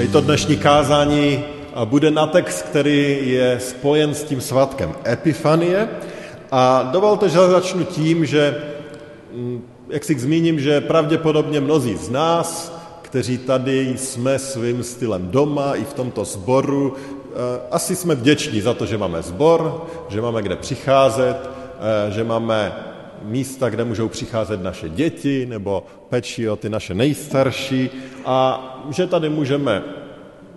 i to dnešní kázání bude na text, který je spojen s tím svatkem Epifanie. A dovolte, že začnu tím, že, mm, jak si zmíním, že pravděpodobně mnozí z nás, kteří tady jsme svým stylem doma i v tomto sboru, eh, asi jsme vděční za to, že máme sbor, že máme kde přicházet, eh, že máme místa, kde můžou přicházet naše děti nebo pečí o ty naše nejstarší a že tady můžeme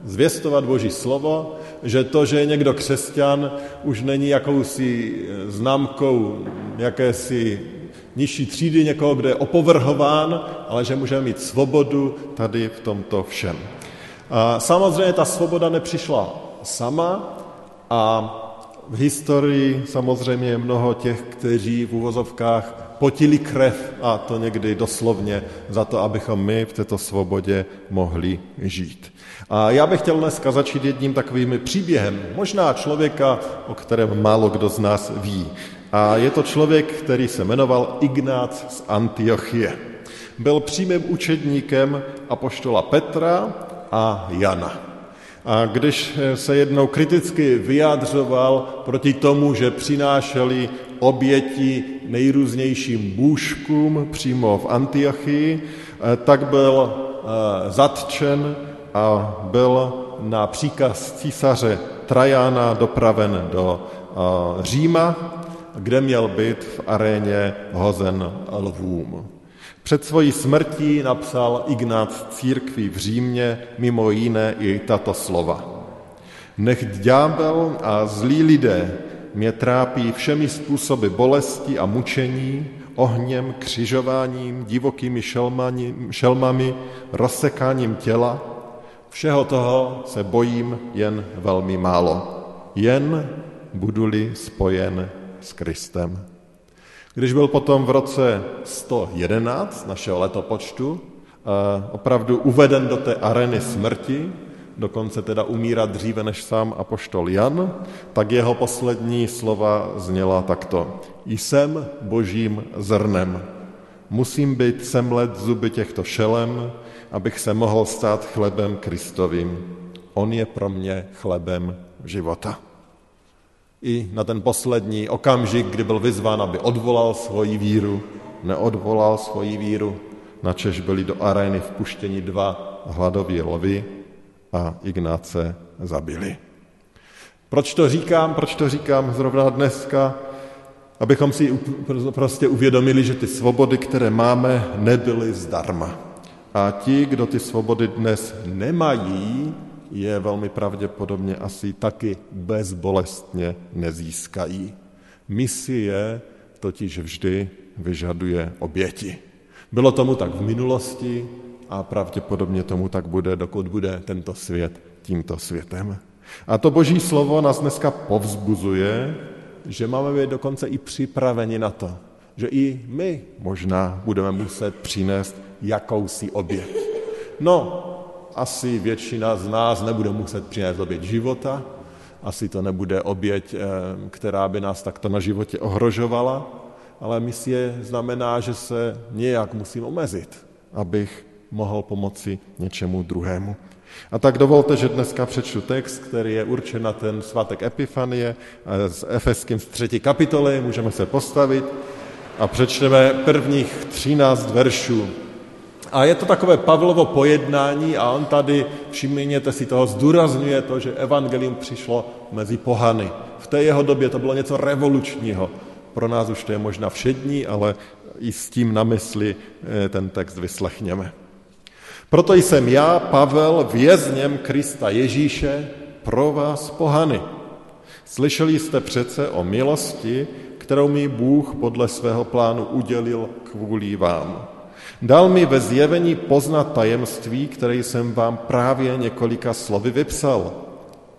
zvěstovat Boží slovo, že to, že je někdo křesťan, už není jakousi známkou jakési nižší třídy někoho, kdo je opovrhován, ale že můžeme mít svobodu tady v tomto všem. A samozřejmě ta svoboda nepřišla sama a v historii samozřejmě je mnoho těch, kteří v úvozovkách potili krev a to někdy doslovně za to, abychom my v této svobodě mohli žít. A já bych chtěl dneska začít jedním takovým příběhem, možná člověka, o kterém málo kdo z nás ví. A je to člověk, který se jmenoval Ignác z Antiochie. Byl přímým učedníkem apoštola Petra a Jana. A když se jednou kriticky vyjádřoval proti tomu, že přinášeli oběti nejrůznějším bůžkům přímo v Antiochii, eh, tak byl eh, zatčen a byl na příkaz císaře Trajana dopraven do eh, Říma, kde měl být v aréně hozen lvům. Před svojí smrtí napsal Ignác církví v Římě mimo jiné i tato slova. Nech ďábel a zlí lidé mě trápí všemi způsoby bolesti a mučení, ohněm, křižováním, divokými šelmani, šelmami, rozsekáním těla. Všeho toho se bojím jen velmi málo. Jen budu-li spojen s Kristem. Když byl potom v roce 111 našeho letopočtu eh, opravdu uveden do té areny smrti, dokonce teda umírat dříve než sám apoštol Jan, tak jeho poslední slova zněla takto. Jsem božím zrnem. Musím být semlet zuby těchto šelem, abych se mohl stát chlebem Kristovým. On je pro mě chlebem života i na ten poslední okamžik, kdy byl vyzván, aby odvolal svoji víru, neodvolal svoji víru, načež byli do arény vpuštěni dva hladoví lvy a Ignáce zabili. Proč to říkám? Proč to říkám zrovna dneska? Abychom si prostě uvědomili, že ty svobody, které máme, nebyly zdarma. A ti, kdo ty svobody dnes nemají, je velmi pravděpodobně asi taky bezbolestně nezískají. Misie totiž vždy vyžaduje oběti. Bylo tomu tak v minulosti a pravděpodobně tomu tak bude, dokud bude tento svět tímto světem. A to boží slovo nás dneska povzbuzuje, že máme být dokonce i připraveni na to, že i my možná budeme muset přinést jakousi oběť. No, asi většina z nás nebude muset přinést oběť života, asi to nebude oběť, eh, která by nás takto na životě ohrožovala, ale misie znamená, že se nějak musím omezit, abych mohl pomoci něčemu druhému. A tak dovolte, že dneska přečtu text, který je určen na ten svátek Epifanie eh, Efeským z třetí kapitoly, můžeme se postavit a přečteme prvních 13 veršů a je to takové Pavlovo pojednání a on tady, všimněte si toho, zdůrazňuje to, že evangelium přišlo mezi pohany. V té jeho době to bylo něco revolučního. Pro nás už to je možná všední, ale i s tím na mysli eh, ten text vyslechněme. Proto jsem já, Pavel, vězněm Krista Ježíše, pro vás pohany. Slyšeli jste přece o milosti, kterou mi Bůh podle svého plánu udělil kvůli vám Dal mi ve zjevení poznat tajemství, které jsem vám právě několika slovy vypsal.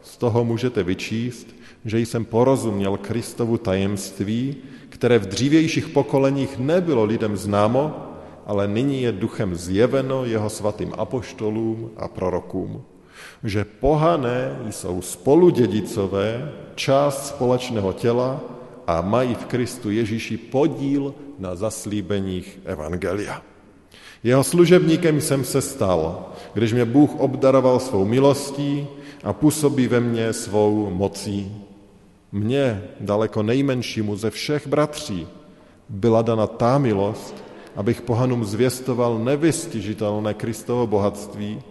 Z toho můžete vyčíst, že jsem porozuměl Kristovu tajemství, které v dřívějších pokoleních nebylo lidem známo, ale nyní je duchem zjeveno jeho svatým apoštolům a prorokům, že pohané jsou spoludědicové, část společného těla a mají v Kristu Ježíši podíl na zaslíbeních Evangelia. Jeho služebníkem jsem se stal, když mě Bůh obdaroval svou milostí a působí ve mně svou mocí. Mně, daleko nejmenšímu ze všech bratří, byla dana ta milost, abych pohanům zvěstoval nevystižitelné Kristovo bohatství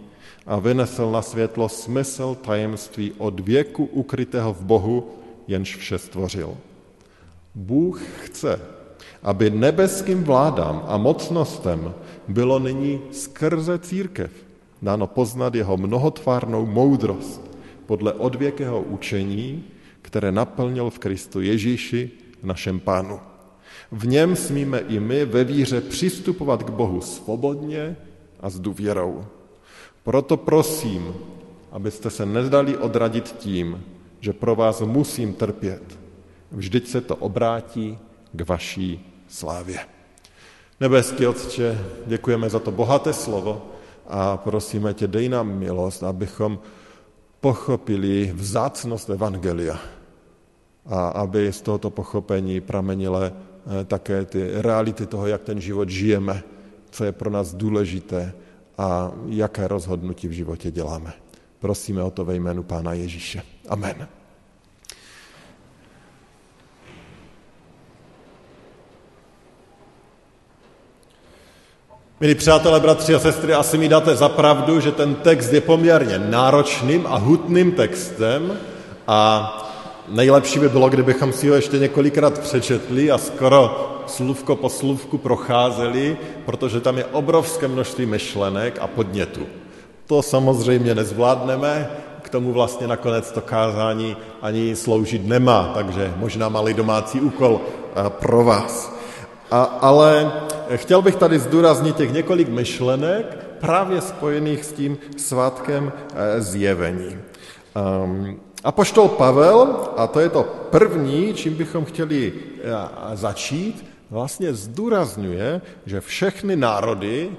a vynesl na světlo smysl tajemství od věku ukrytého v Bohu, jenž vše stvořil. Bůh chce, aby nebeským vládám a mocnostem bylo nyní skrze církev dáno poznat jeho mnohotvárnou moudrost podle odvěkého učení, které naplnil v Kristu Ježíši, našem Pánu. V něm smíme i my ve víře přistupovat k Bohu svobodně a s důvěrou. Proto prosím, abyste se nezdali odradit tím, že pro vás musím trpět. Vždyť se to obrátí k vaší slávě. Nebeský Otče, děkujeme za to bohaté slovo a prosíme tě, dej nám milost, abychom pochopili vzácnost Evangelia a aby z tohoto pochopení pramenile eh, také ty reality toho, jak ten život žijeme, co je pro nás důležité a jaké rozhodnutí v životě děláme. Prosíme o to ve jménu Pána Ježíše. Amen. Milí přátelé, bratři a sestry, asi mi dáte za pravdu, že ten text je poměrně náročným a hutným textem a nejlepší by bylo, kdybychom si ho ještě několikrát přečetli a skoro slůvko po slůvku procházeli, protože tam je obrovské množství myšlenek a podnětů. To samozřejmě nezvládneme, k tomu vlastně nakonec to kázání ani sloužit nemá, takže možná malý domácí úkol eh, pro vás. A, ale chtěl bych tady zdůraznit těch několik myšlenek právě spojených s tím svátkem eh, zjevení. Um, Apoštol Pavel, a to je to první, čím bychom chtěli eh, začít, vlastně zdůrazňuje, že všechny národy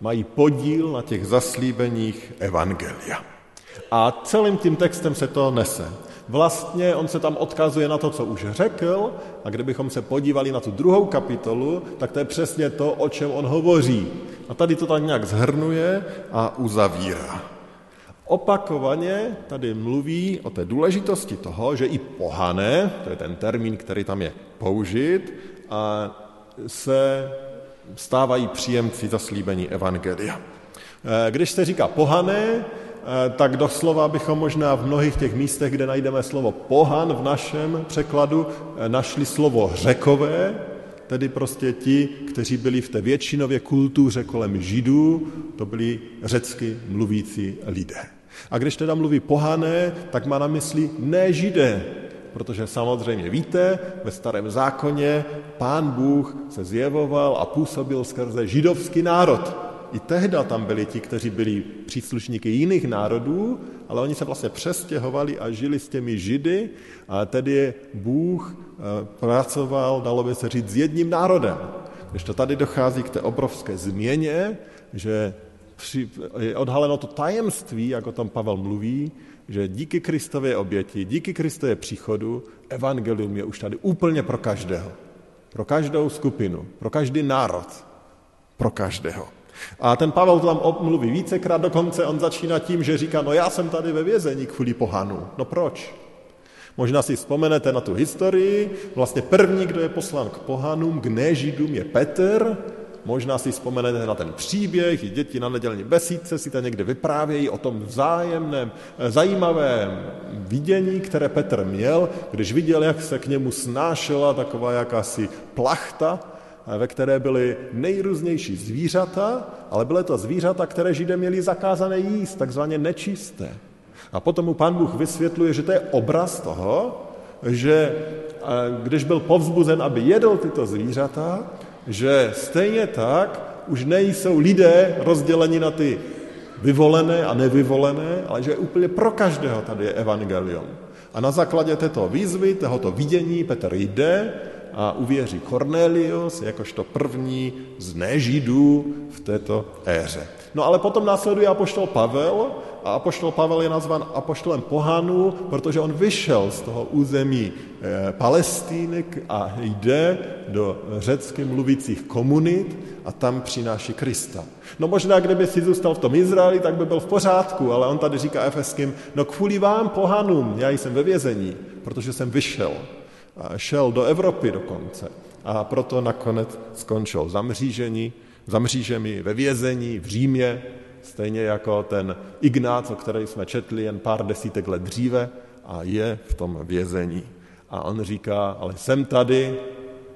mají podíl na těch zaslíbeních Evangelia. A celým tím textem se to nese. Vlastně on se tam odkazuje na to, co už řekl, a kdybychom se podívali na tu druhou kapitolu, tak to je přesně to, o čem on hovoří. A tady to tak nějak zhrnuje a uzavírá. Opakovaně tady mluví o té důležitosti toho, že i pohané, to je ten termín, který tam je použit, a se stávají příjemci zaslíbení Evangelia. E, když se říká pohané, tak doslova bychom možná v mnohých těch místech, kde najdeme slovo pohan v našem překladu, e, našli slovo řekové, tedy prostě ti, kteří byli v té většinově kultuře kolem židů, to byli řecky mluvící lidé. A když teda mluví pohané, tak má na mysli ne židé, protože samozřejmě víte, ve starém zákoně pán Bůh se zjevoval a působil skrze židovský národ. I tehda tam byli ti, kteří byli příslušníky jiných národů, ale oni se vlastně přestěhovali a žili s těmi židy a tedy Bůh eh, pracoval, dalo by se říct, s jedním národem. Když to tady dochází k té obrovské změně, že je odhaleno to tajemství, jak o tom Pavel mluví, že díky Kristově oběti, díky Kristově příchodu, evangelium je už tady úplně pro každého. Pro každou skupinu, pro každý národ, pro každého. A ten Pavel tam mluví vícekrát, dokonce on začíná tím, že říká, no já jsem tady ve vězení kvůli pohanu. No proč? Možná si vzpomenete na tu historii, vlastně první, kdo je poslán k pohanům, k nežidům, je Petr, Možná si vzpomenete na ten příběh, i děti na nedělní besídce si to někde vyprávějí o tom vzájemném, eh, zajímavém vidění, které Petr měl, když viděl, jak se k němu snášela taková jakási plachta, ve které byly nejrůznější zvířata, ale byly to zvířata, které židé měli zakázané jíst, takzvaně nečisté. A potom mu pán Bůh vysvětluje, že to je obraz toho, že eh, když byl povzbuzen, aby jedl tyto zvířata, že stejně tak už nejsou lidé rozděleni na ty vyvolené a nevyvolené, ale že úplně pro každého tady je evangelium. A na základě této výzvy, tohoto vidění Petr jde a uvěří Cornelius jakožto první z nežidů v této éře. No ale potom následuje apoštol Pavel a apoštol Pavel je nazvan apoštolem pohanů, protože on vyšel z toho území e, Palestíny a jde do řecky mluvících komunit a tam přináší Krista. No možná, kdyby si zůstal v tom Izraeli, tak by byl v pořádku, ale on tady říká Efeským, no kvůli vám pohanům, já jsem ve vězení, protože jsem vyšel. Šel do Evropy dokonce. A proto nakonec skončil zamřížení, zamřížemi ve vězení v Římě, stejně jako ten Ignác, o který jsme četli jen pár desítek let dříve a je v tom vězení. A on říká, ale jsem tady,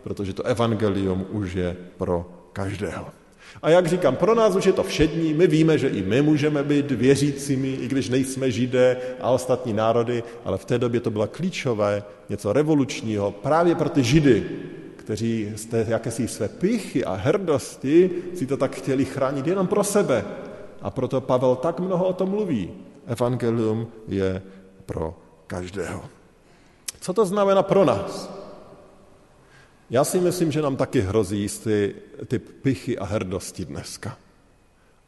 protože to evangelium už je pro každého. A jak říkám, pro nás už je to všední, my víme, že i my můžeme být věřícími, i když nejsme židé a ostatní národy, ale v té době to bylo klíčové, něco revolučního právě pro ty židy, kteří z té jakési své pichy a hrdosti si to tak chtěli chránit jenom pro sebe. A proto Pavel tak mnoho o tom mluví. Evangelium je pro každého. Co to znamená pro nás? Já si myslím, že nám taky hrozí ty, ty pichy a hrdosti dneska.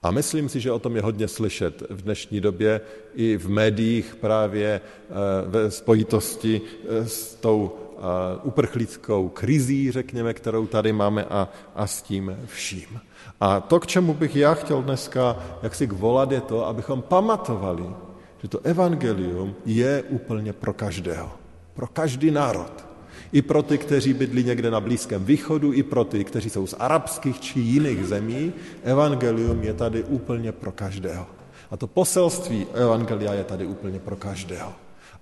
A myslím si, že o tom je hodně slyšet v dnešní době i v médiích právě eh, ve spojitosti eh, s tou eh, uprchlickou krizí, řekněme, kterou tady máme a, a s tím vším. A to, k čemu bych já chtěl dneska jak si volat, je to, abychom pamatovali, že to evangelium je úplně pro každého. Pro každý národ i pro ty, kteří bydlí někde na Blízkém východu, i pro ty, kteří jsou z arabských či jiných zemí, evangelium je tady úplně pro každého. A to poselství evangelia je tady úplně pro každého.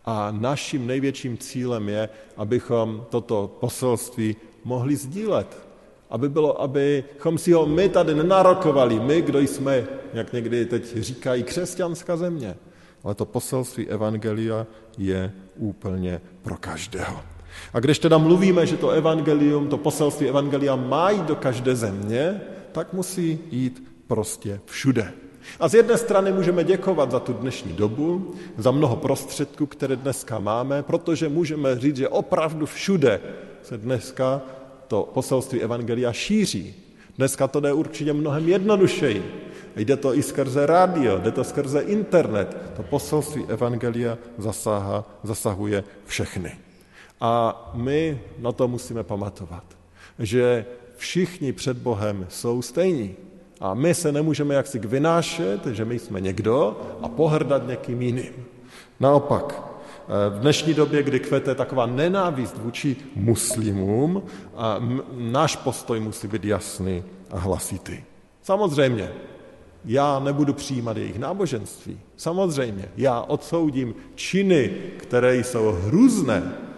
A naším největším cílem je, abychom toto poselství mohli sdílet. Aby bylo, abychom si ho my tady nenarokovali, my, kdo jsme, jak někdy teď říkají, křesťanská země. Ale to poselství evangelia je úplně pro každého. A když teda mluvíme, že to evangelium, to poselství evangelia má jít do každé země, tak musí jít prostě všude. A z jedné strany můžeme děkovat za tu dnešní dobu, za mnoho prostředků, které dneska máme, protože můžeme říct, že opravdu všude se dneska to poselství evangelia šíří. Dneska to jde určitě mnohem jednodušeji. Jde to i skrze rádio, jde to skrze internet. To poselství evangelia zasáha, zasahuje všechny. A my na to musíme pamatovat, že všichni před Bohem jsou stejní. A my se nemůžeme jaksi vynášet, že my jsme někdo a pohrdat někým jiným. Naopak, v dnešní době, kdy kvete taková nenávist vůči muslimům, a náš postoj musí být jasný a hlasitý. Samozřejmě, já nebudu přijímat jejich náboženství. Samozřejmě, já odsoudím činy, které jsou hrůzné, Eh,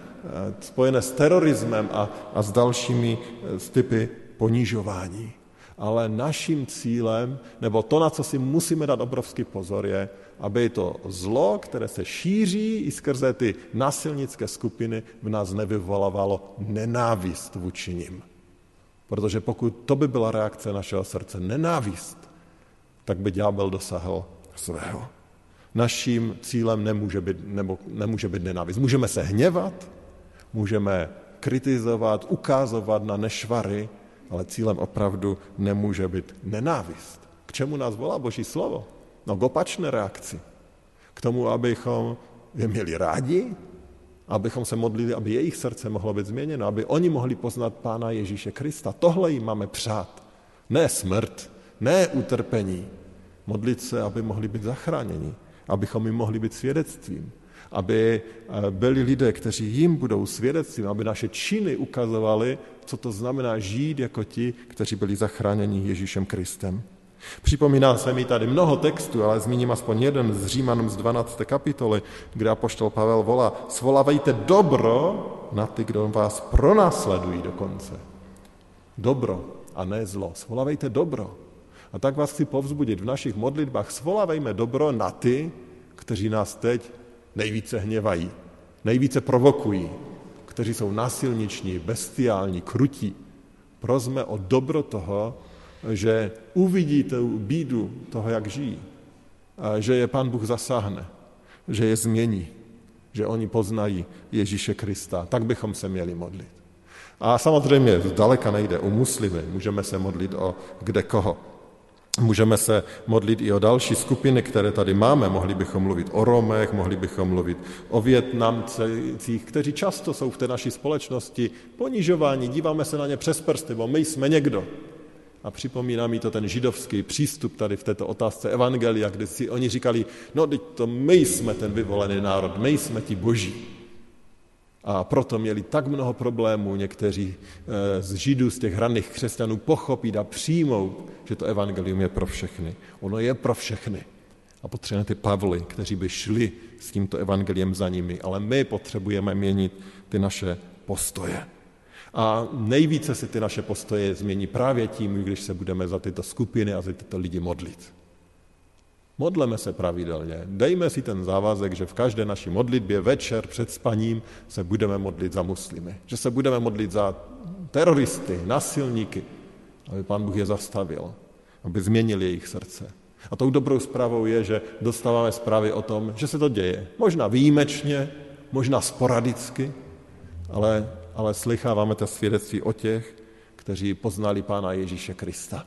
spojené s terorismem a, a s dalšími eh, typy ponižování. Ale naším cílem, nebo to, na co si musíme dát obrovský pozor, je, aby to zlo, které se šíří i skrze ty nasilnické skupiny, v nás nevyvolávalo nenávist vůči nim. Protože pokud to by byla reakce našeho srdce, nenávist, tak by ďábel dosáhl svého. Naším cílem nemůže být, nebo nemůže být nenávist. Můžeme se hněvat, můžeme kritizovat, ukázovat na nešvary, ale cílem opravdu nemůže být nenávist. K čemu nás volá Boží slovo? No k opačné reakci. K tomu, abychom je měli rádi, abychom se modlili, aby jejich srdce mohlo být změněno, aby oni mohli poznat Pána Ježíše Krista. Tohle jim máme přát. Ne smrt, ne utrpení. Modlit se, aby mohli být zachráněni, abychom jim mohli být svědectvím, aby eh, byli lidé, kteří jim budou svědectvím, aby naše činy ukazovaly, co to znamená žít jako ti, kteří byli zachráněni Ježíšem Kristem. Připomíná se mi tady mnoho textů, ale zmíním aspoň jeden z Římanům z 12. kapitoly, kde apoštol Pavel volá, svolávejte dobro na ty, kdo vás pronásledují dokonce. Dobro a ne zlo. Svolávejte dobro. A tak vás chci povzbudit v našich modlitbách. Svolávejme dobro na ty, kteří nás teď nejvíce hněvají, nejvíce provokují, kteří jsou násilniční, bestiální, krutí. Prozme o dobro toho, že uvidí tu bídu toho, jak žijí, a že je Pán Bůh zasáhne, že je změní, že oni poznají Ježíše Krista. Tak bychom se měli modlit. A samozřejmě zdaleka nejde o muslimy, můžeme se modlit o kde koho. Můžeme se modlit i o další skupiny, které tady máme. Mohli bychom mluvit o Romech, mohli bychom mluvit o Větnamcích, kteří často jsou v té naší společnosti ponižováni, díváme se na ně přes prsty, bo my jsme někdo. A připomíná mi to ten židovský přístup tady v této otázce Evangelia, kdy si oni říkali, no teď to my jsme ten vyvolený národ, my jsme ti boží. A proto měli tak mnoho problémů někteří eh, z židů, z těch hraných křesťanů pochopit a přijmout, že to evangelium je pro všechny. Ono je pro všechny. A potřebujeme ty Pavly, kteří by šli s tímto evangeliem za nimi. Ale my potřebujeme měnit ty naše postoje. A nejvíce se ty naše postoje změní právě tím, když se budeme za tyto skupiny a za tyto lidi modlit. Modleme se pravidelně. Dejme si ten závazek, že v každé naší modlitbě večer před spaním se budeme modlit za muslimy. Že se budeme modlit za teroristy, nasilníky, aby Pán Bůh je zastavil, aby změnil jejich srdce. A tou dobrou zprávou je, že dostáváme zprávy o tom, že se to děje. Možná výjimečně, možná sporadicky, ale, ale slycháváme to svědectví o těch, kteří poznali Pána Ježíše Krista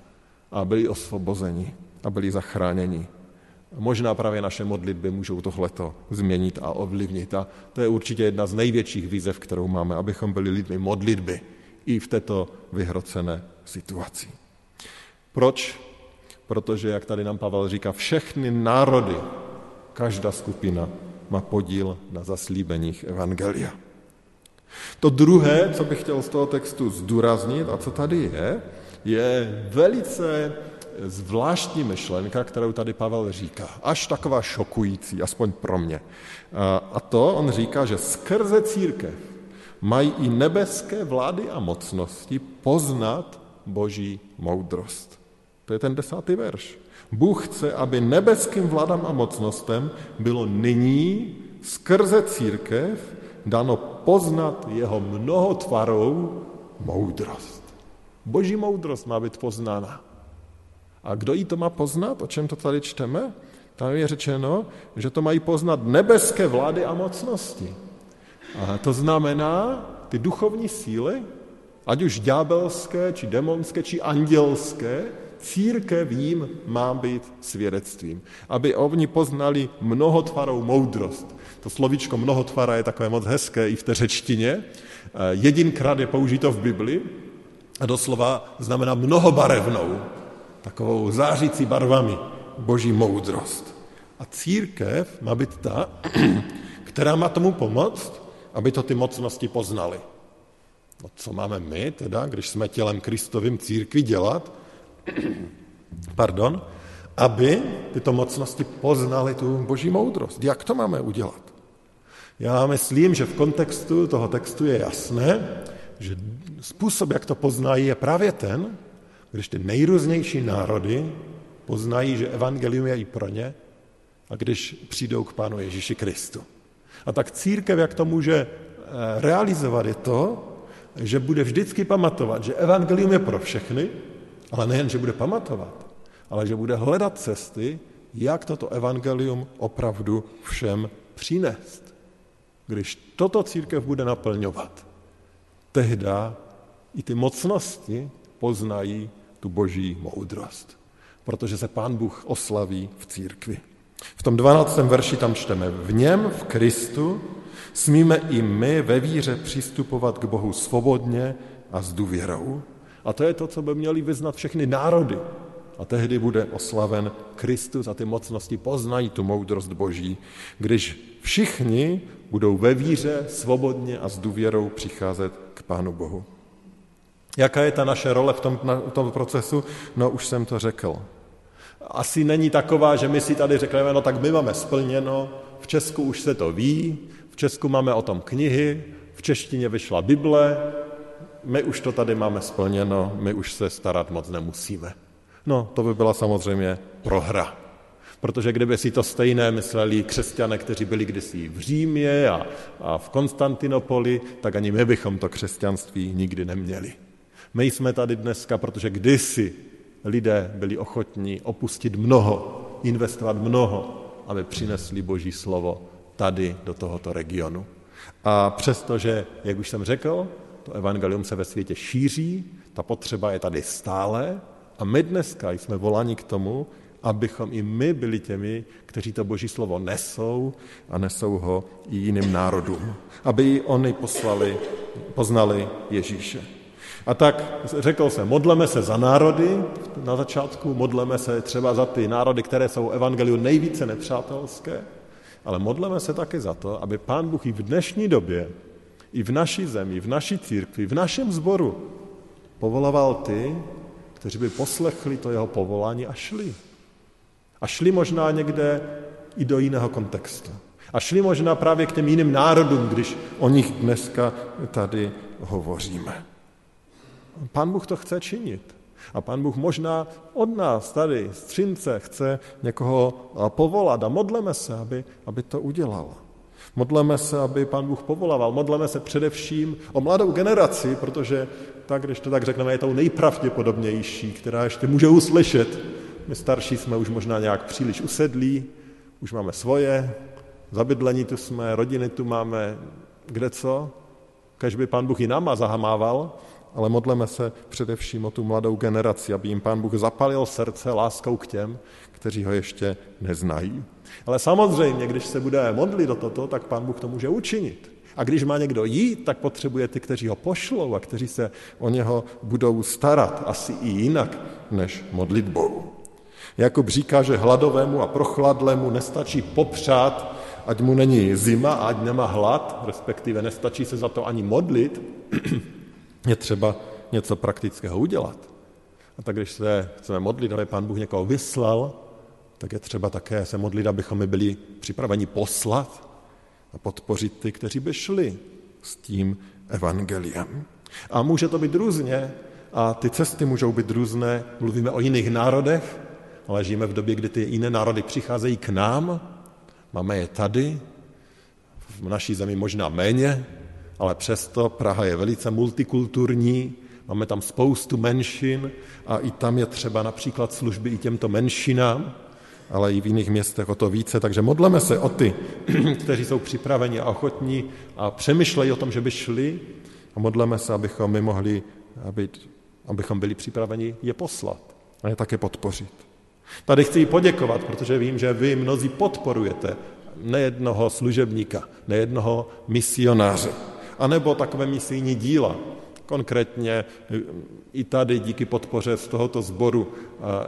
a byli osvobozeni a byli zachráněni. Možná právě naše modlitby můžou tohleto změnit a ovlivnit. A to je určitě jedna z největších výzev, kterou máme, abychom byli lidmi modlitby i v této vyhrocené situaci. Proč? Protože, jak tady nám Pavel říká, všechny národy, každá skupina má podíl na zaslíbeních Evangelia. To druhé, co bych chtěl z toho textu zdůraznit a co tady je, je velice zvláštní myšlenka, kterou tady Pavel říká. Až taková šokující, aspoň pro mě. A to on říká, že skrze církev mají i nebeské vlády a mocnosti poznat boží moudrost. To je ten desátý verš. Bůh chce, aby nebeským vládám a mocnostem bylo nyní skrze církev dano poznat jeho mnohotvarou moudrost. Boží moudrost má být poznána. A kdo jí to má poznat? O čem to tady čteme? Tam je řečeno, že to mají poznat nebeské vlády a mocnosti. A to znamená ty duchovní síly, ať už ďábelské, či demonské, či andělské, církev jim má být svědectvím. Aby oni poznali mnohotvarou moudrost. To slovíčko mnohotvara je takové moc hezké i v té řečtině. Jedinkrát je použito v Bibli a doslova znamená mnohobarevnou takovou zářící barvami boží moudrost. A církev má být ta, která má tomu pomoct, aby to ty mocnosti poznali. No, co máme my, teda, když jsme tělem Kristovým církvi dělat? Pardon, aby tyto mocnosti poznali tu boží moudrost. Jak to máme udělat? Já myslím, že v kontextu toho textu je jasné, že způsob, jak to poznají, je právě ten, když ty nejrůznější národy poznají, že evangelium je i pro ně a když přijdou k Pánu Ježíši Kristu. A tak církev, jak to může eh, realizovat, je to, že bude vždycky pamatovat, že evangelium je pro všechny, ale nejen, že bude pamatovat, ale že bude hledat cesty, jak toto evangelium opravdu všem přinést. Když toto církev bude naplňovat, tehda i ty mocnosti poznají tu boží moudrost. Protože se pán Bůh oslaví v církvi. V tom 12. verši tam čteme, v něm, v Kristu, smíme i my ve víře přistupovat k Bohu svobodně a s důvěrou. A to je to, co by měli vyznat všechny národy. A tehdy bude oslaven Kristus a ty mocnosti poznají tu moudrost Boží, když všichni budou ve víře svobodně a s důvěrou přicházet k Pánu Bohu. Jaká je ta naše role v tom, na, v tom procesu? No už jsem to řekl. Asi není taková, že my si tady řekneme, no tak my máme splněno, v Česku už se to ví, v Česku máme o tom knihy, v češtině vyšla Bible, my už to tady máme splněno, my už se starat moc nemusíme. No, to by byla samozřejmě prohra. Protože kdyby si to stejné mysleli křesťané, kteří byli kdysi v Římě a, a v Konstantinopoli, tak ani my bychom to křesťanství nikdy neměli. My jsme tady dneska, protože kdysi lidé byli ochotní opustit mnoho, investovat mnoho, aby přinesli Boží slovo tady do tohoto regionu. A přestože, jak už jsem řekl, to evangelium se ve světě šíří, ta potřeba je tady stále a my dneska jsme voláni k tomu, abychom i my byli těmi, kteří to boží slovo nesou a nesou ho i jiným národům. Aby i oni poslali, poznali Ježíše. A tak řekl jsem, modleme se za národy na začátku, modleme se třeba za ty národy, které jsou evangeliu nejvíce nepřátelské, ale modleme se také za to, aby Pán Bůh i v dnešní době, i v naší zemi, v naší církvi, v našem sboru povoloval ty, kteří by poslechli to jeho povolání a šli. A šli možná někde i do jiného kontextu. A šli možná právě k těm jiným národům, když o nich dneska tady hovoříme. Pán Bůh to chce činit. A pán Bůh možná od nás tady z Třince chce někoho povolat a modleme se, aby, aby to udělal. Modleme se, aby pán Bůh povolával. Modleme se především o mladou generaci, protože tak, když to tak řekneme, je tou nejpravděpodobnější, která ještě může uslyšet. My starší jsme už možná nějak příliš usedlí, už máme svoje, zabydlení tu jsme, rodiny tu máme, kde co. Kež by pán Bůh i náma zahamával, ale modleme se především o tu mladou generaci, aby jim pán Bůh zapalil srdce láskou k těm, kteří ho ještě neznají. Ale samozřejmě, když se budeme modlit do toto, tak pán Bůh to může učinit. A když má někdo jít, tak potřebuje ty, kteří ho pošlou a kteří se o něho budou starat asi i jinak než modlitbou. Jakub říká, že hladovému a prochladlému nestačí popřát, ať mu není zima a ať nemá hlad, respektive nestačí se za to ani modlit, je třeba něco praktického udělat. A tak když se chceme modlit, aby pán Bůh někoho vyslal, tak je třeba také se modlit, abychom my byli připraveni poslat a podpořit ty, kteří by šli s tím evangeliem. A může to být různě a ty cesty můžou být různé. Mluvíme o jiných národech, ale žijeme v době, kdy ty jiné národy přicházejí k nám, máme je tady, v naší zemi možná méně, ale přesto Praha je velice multikulturní, máme tam spoustu menšin a i tam je třeba například služby i těmto menšinám, ale i v jiných městech o to více. Takže modleme se o ty, kteří jsou připraveni a ochotní a přemýšlejí o tom, že by šli a modleme se, abychom my mohli, aby, abychom byli připraveni je poslat a je také podpořit. Tady chci poděkovat, protože vím, že vy mnozí podporujete nejednoho služebníka, nejednoho misionáře anebo takové misijní díla. Konkrétně e, i tady díky podpoře z tohoto sboru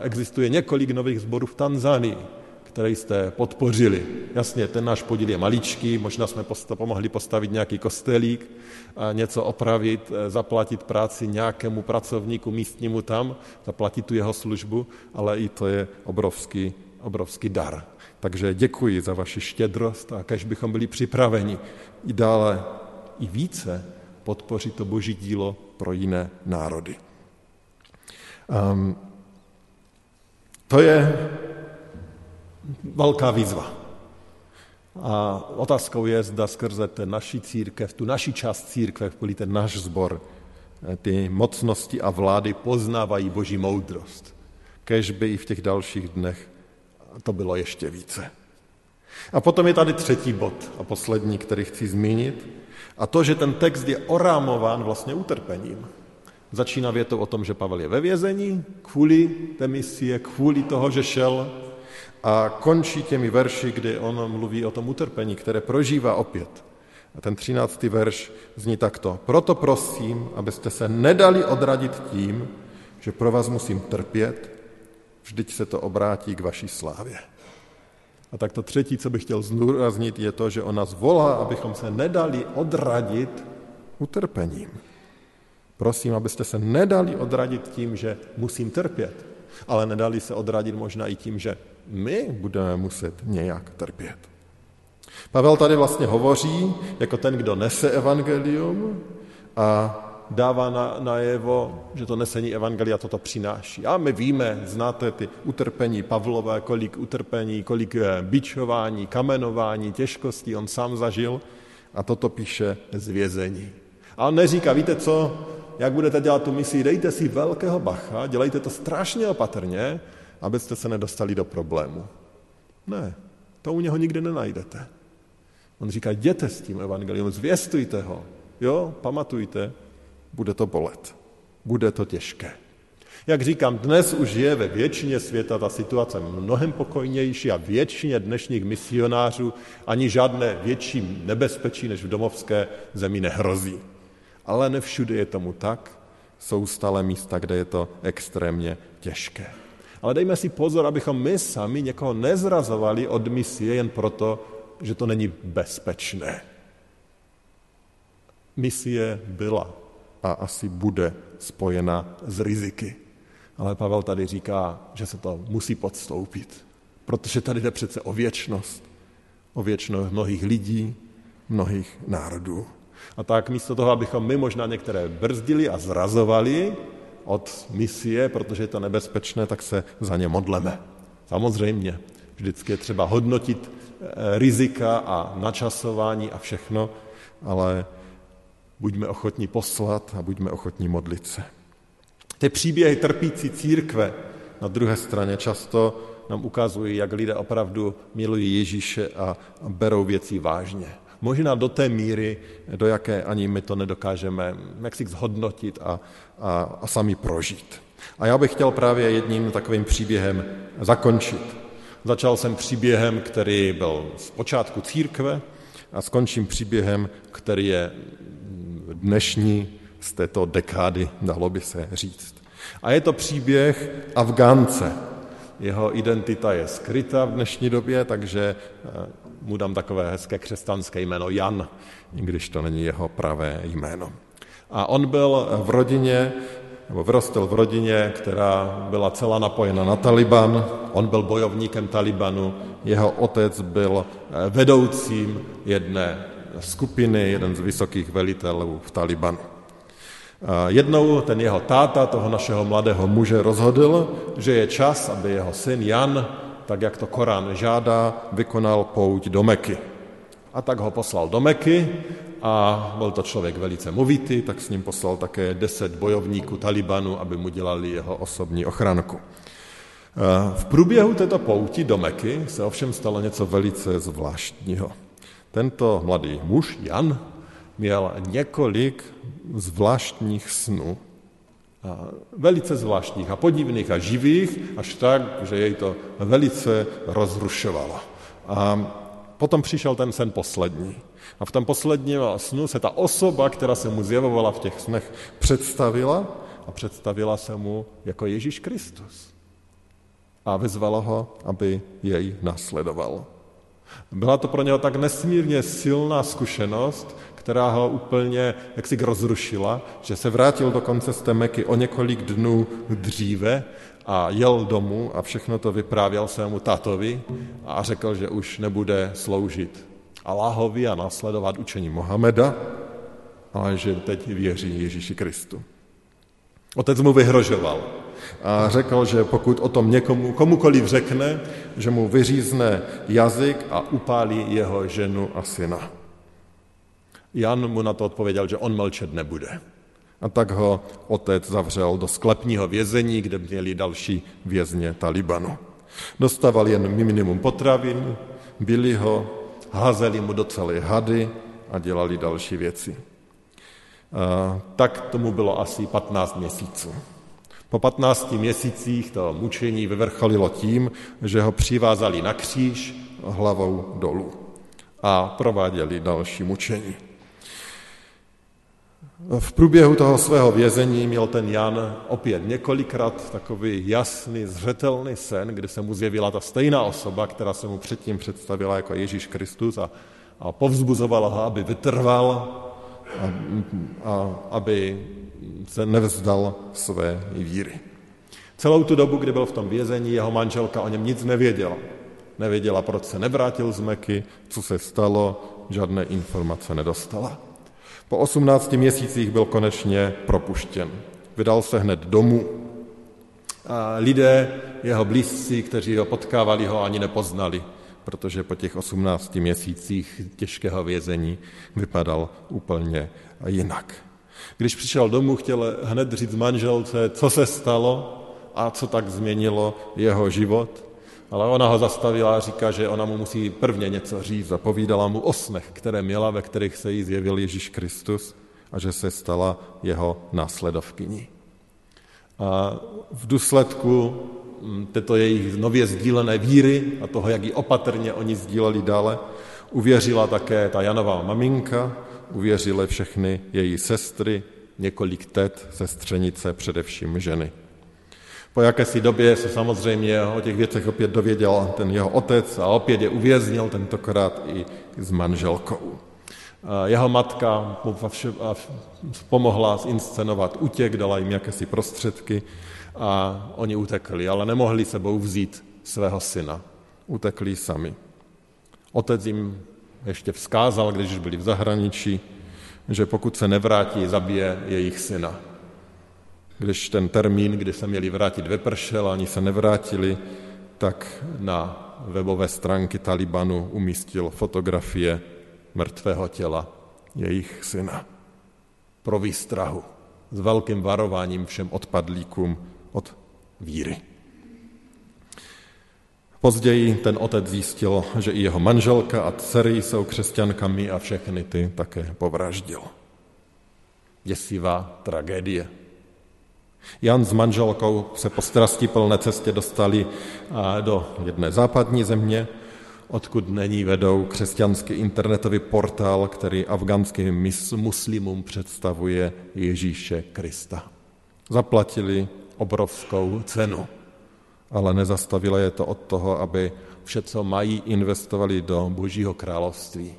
existuje několik nových sborů v Tanzánii, které jste podpořili. Jasně, ten náš podíl je maličký, možná jsme pomohli postavit nějaký kostelík, něco opravit, e, zaplatit práci nějakému pracovníku místnímu tam, zaplatit tu jeho službu, ale i to je obrovský, obrovský dar. Takže děkuji za vaši štědrost a kež bychom byli připraveni i dále i více podpořit to boží dílo pro jiné národy. Um, to je velká výzva. A otázkou je, zda skrze ten naší církev, tu naší část církve, kvůli ten náš zbor, eh, ty mocnosti a vlády poznávají boží moudrost. Kež by i v těch dalších dnech to bylo ještě více. A potom je tady třetí bod a poslední, který chci zmínit. A to, že ten text je orámován vlastně utrpením. Začíná větou o tom, že Pavel je ve vězení kvůli té misie, kvůli toho, že šel a končí těmi verši, kdy on mluví o tom utrpení, které prožívá opět. A ten třináctý verš zní takto. Proto prosím, abyste se nedali odradit tím, že pro vás musím trpět, vždyť se to obrátí k vaší slávě. A tak to třetí, co bych chtěl zdůraznit, je to, že on nás volá, abychom se nedali odradit utrpením. Prosím, abyste se nedali odradit tím, že musím trpět, ale nedali se odradit možná i tím, že my budeme muset nějak trpět. Pavel tady vlastně hovoří jako ten, kdo nese evangelium a dává na, najevo, že to nesení evangelia toto přináší. A my víme, znáte ty utrpení Pavlové, kolik utrpení, kolik eh, bičování, kamenování, těžkostí on sám zažil a toto píše z vězení. A on neříká, víte co, jak budete dělat tu misi, dejte si velkého bacha, dělejte to strašně opatrně, abyste se nedostali do problému. Ne, to u něho nikdy nenajdete. On říká, jděte s tím evangelium, zvěstujte ho. Jo, pamatujte, bude to bolet. Bude to těžké. Jak říkám, dnes už je ve většině světa ta situace mnohem pokojnější a většině dnešních misionářů ani žádné větší nebezpečí než v domovské zemi nehrozí. Ale ne všude je tomu tak. Jsou stále místa, kde je to extrémně těžké. Ale dejme si pozor, abychom my sami někoho nezrazovali od misie jen proto, že to není bezpečné. Misie byla a asi bude spojena s riziky. Ale Pavel tady říká, že se to musí podstoupit, protože tady jde přece o věčnost. O věčnost mnohých lidí, mnohých národů. A tak místo toho, abychom my možná některé brzdili a zrazovali od misie, protože je to nebezpečné, tak se za ně modleme. Samozřejmě, vždycky je třeba hodnotit eh, rizika a načasování a všechno, ale buďme ochotní poslat a buďme ochotní modlit se. Ty příběhy trpící církve na druhé straně často nám ukazují, jak lidé opravdu milují Ježíše a berou věci vážně. Možná do té míry, do jaké ani my to nedokážeme jak si zhodnotit a, a, a sami prožít. A já bych chtěl právě jedním takovým příběhem zakončit. Začal jsem příběhem, který byl z počátku církve a skončím příběhem, který je dnešní z této dekády, dalo by se říct. A je to příběh Afgánce. Jeho identita je skryta v dnešní době, takže eh, mu dám takové hezké křesťanské jméno Jan, i když to není jeho pravé jméno. A on byl v rodině, nebo vyrostl v rodině, která byla celá napojena na Taliban. On byl bojovníkem Talibanu, jeho otec byl eh, vedoucím jedné skupiny, jeden z vysokých velitelů v Talibanu. Jednou ten jeho táta, toho našeho mladého muže, rozhodl, že je čas, aby jeho syn Jan, tak jak to Korán žádá, vykonal pouť do Meky. A tak ho poslal do Meky a byl to člověk velice movitý, tak s ním poslal také deset bojovníků Talibanu, aby mu dělali jeho osobní ochranku. V průběhu této pouti do Meky se ovšem stalo něco velice zvláštního. Tento mladý muž, Jan, měl několik zvláštních snů, a velice zvláštních a podivných a živých, až tak, že jej to velice rozrušovalo. A potom přišel ten sen poslední. A v tom posledním snu se ta osoba, která se mu zjevovala v těch snech, představila a představila se mu jako Ježíš Kristus. A vyzvala ho, aby jej nasledoval. Byla to pro něho tak nesmírně silná zkušenost, která ho úplně jaksi rozrušila, že se vrátil dokonce z té Meky o několik dnů dříve a jel domů a všechno to vyprávěl svému tatovi a řekl, že už nebude sloužit Allahovi a následovat učení Mohameda, ale že teď věří Ježíši Kristu. Otec mu vyhrožoval a řekl, že pokud o tom někomu, komukoliv řekne, že mu vyřízne jazyk a upálí jeho ženu a syna. Jan mu na to odpověděl, že on mlčet nebude. A tak ho otec zavřel do sklepního vězení, kde měli další vězně Talibanu. Dostával jen minimum potravin, byli ho, házeli mu do celé hady a dělali další věci. Tak tomu bylo asi 15 měsíců. Po 15 měsících to mučení vyvrcholilo tím, že ho přivázali na kříž hlavou dolů a prováděli další mučení. V průběhu toho svého vězení měl ten Jan opět několikrát takový jasný, zřetelný sen, kde se mu zjevila ta stejná osoba, která se mu předtím představila jako Ježíš Kristus a, a povzbuzovala ho, aby vytrval a, a aby se nevzdal své víry. Celou tu dobu, kdy byl v tom vězení, jeho manželka o něm nic nevěděla. Nevěděla, proč se nevrátil z Meky, co se stalo, žádné informace nedostala. Po 18 měsících byl konečně propuštěn. Vydal se hned domů. A lidé, jeho blízcí, kteří ho potkávali, ho ani nepoznali, protože po těch 18 měsících těžkého vězení vypadal úplně jinak. Když přišel domů, chtěl hned říct manželce, co se stalo a co tak změnilo jeho život. Ale ona ho zastavila a říká, že ona mu musí prvně něco říct a povídala mu o snech, které měla, ve kterých se jí zjevil Ježíš Kristus a že se stala jeho následovkyní. A v důsledku mm, této jejich nově sdílené víry a toho, jak ji opatrně oni sdíleli dále, uvěřila také ta Janová maminka, uvěřily všechny její sestry, několik tet, sestřenice, především ženy. Po jakési době se samozřejmě o těch věcech opět dověděl ten jeho otec a opět je uvěznil, tentokrát i s manželkou. Jeho matka pomohla zinscenovat útěk, dala jim jakési prostředky a oni utekli, ale nemohli sebou vzít svého syna. Utekli sami. Otec jim ještě vzkázal, když byli v zahraničí, že pokud se nevrátí, zabije jejich syna. Když ten termín, kdy se měli vrátit, vypršel ani se nevrátili, tak na webové stránky Talibanu umístil fotografie mrtvého těla jejich syna. Pro výstrahu, s velkým varováním všem odpadlíkům od víry. Později ten otec zjistil, že i jeho manželka a dcery jsou křesťankami a všechny ty také povraždil. Děsivá tragédie. Jan s manželkou se po plné cestě dostali do jedné západní země, odkud není vedou křesťanský internetový portál, který afgánským muslimům představuje Ježíše Krista. Zaplatili obrovskou cenu, ale nezastavilo je to od toho, aby vše, co mají, investovali do Božího království.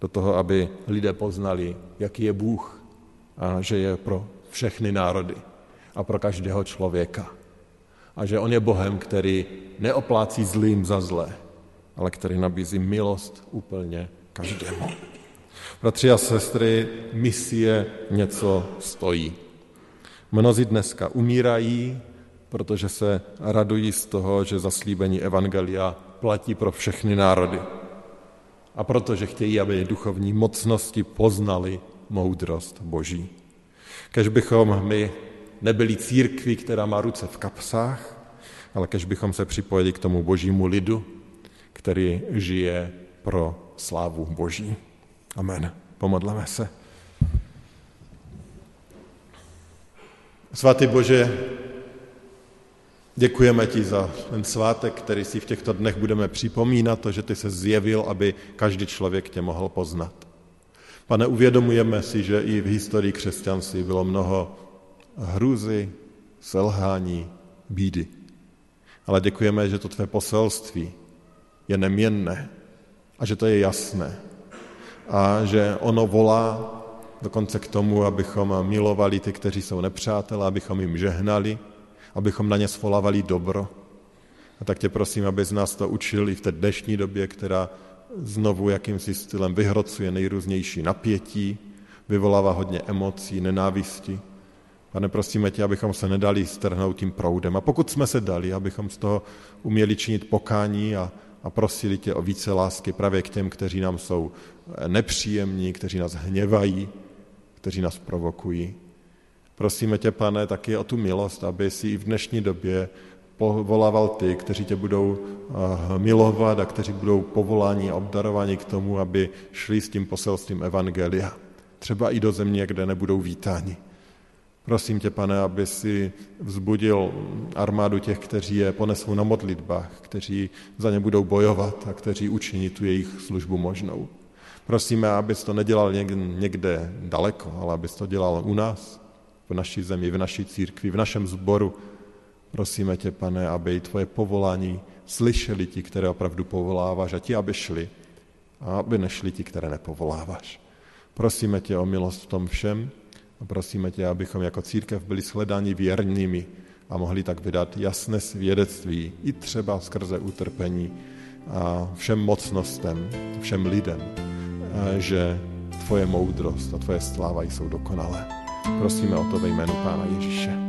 Do toho, aby lidé poznali, jaký je Bůh a že je pro všechny národy a pro každého člověka. A že on je Bohem, který neoplácí zlým za zlé, ale který nabízí milost úplně každému. Bratři a sestry, misie něco stojí. Mnozí dneska umírají, protože se radují z toho, že zaslíbení Evangelia platí pro všechny národy. A protože chtějí, aby duchovní mocnosti poznali moudrost Boží. Kež bychom my nebyli církví, která má ruce v kapsách, ale kež bychom se připojili k tomu božímu lidu, který žije pro slávu Boží. Amen. Pomodleme se. Svatý Bože, děkujeme ti za ten svátek, který si v těchto dnech budeme připomínat, to, že ty se zjevil, aby každý člověk tě mohl poznat. Pane, uvědomujeme si, že i v historii křesťanství bylo mnoho hrůzy, selhání, bídy. Ale děkujeme, že to tvé poselství je neměnné a že to je jasné. A že ono volá dokonce k tomu, abychom milovali ty, kteří jsou nepřátelé, abychom jim žehnali, abychom na ně svolávali dobro. A tak tě prosím, aby z nás to učil i v té dnešní době, která znovu jakýmsi stylem vyhrocuje nejrůznější napětí, vyvolává hodně emocí, nenávisti. Pane, prosíme tě, abychom se nedali strhnout tím proudem. A pokud jsme se dali, abychom z toho uměli činit pokání a, a prosili tě o více lásky právě k těm, kteří nám jsou nepříjemní, kteří nás hněvají, kteří nás provokují. Prosíme tě, pane, taky o tu milost, aby si i v dnešní době povolával ty, kteří tě budou eh, milovat a kteří budou povoláni a obdarováni k tomu, aby šli s tím poselstvím Evangelia. Třeba i do země, kde nebudou vítáni. Prosím tě, pane, aby si vzbudil armádu těch, kteří je ponesou na modlitbách, kteří za ně budou bojovat a kteří učiní tu jejich službu možnou. Prosíme, abys to nedělal někde daleko, ale abys to dělal u nás, v naší zemi, v naší církvi, v našem sboru. Prosíme tě, pane, aby tvoje povolání slyšeli ti, které opravdu povoláváš a ti, aby šli a aby nešli ti, které nepovoláváš. Prosíme tě o milost v tom všem, a prosíme tě, abychom jako církev byli shledáni věrnými a mohli tak vydat jasné svědectví, i třeba skrze utrpení a všem mocnostem, všem lidem, že tvoje moudrost a tvoje sláva jsou dokonalé. Prosíme o to ve jménu Pána Ježíše.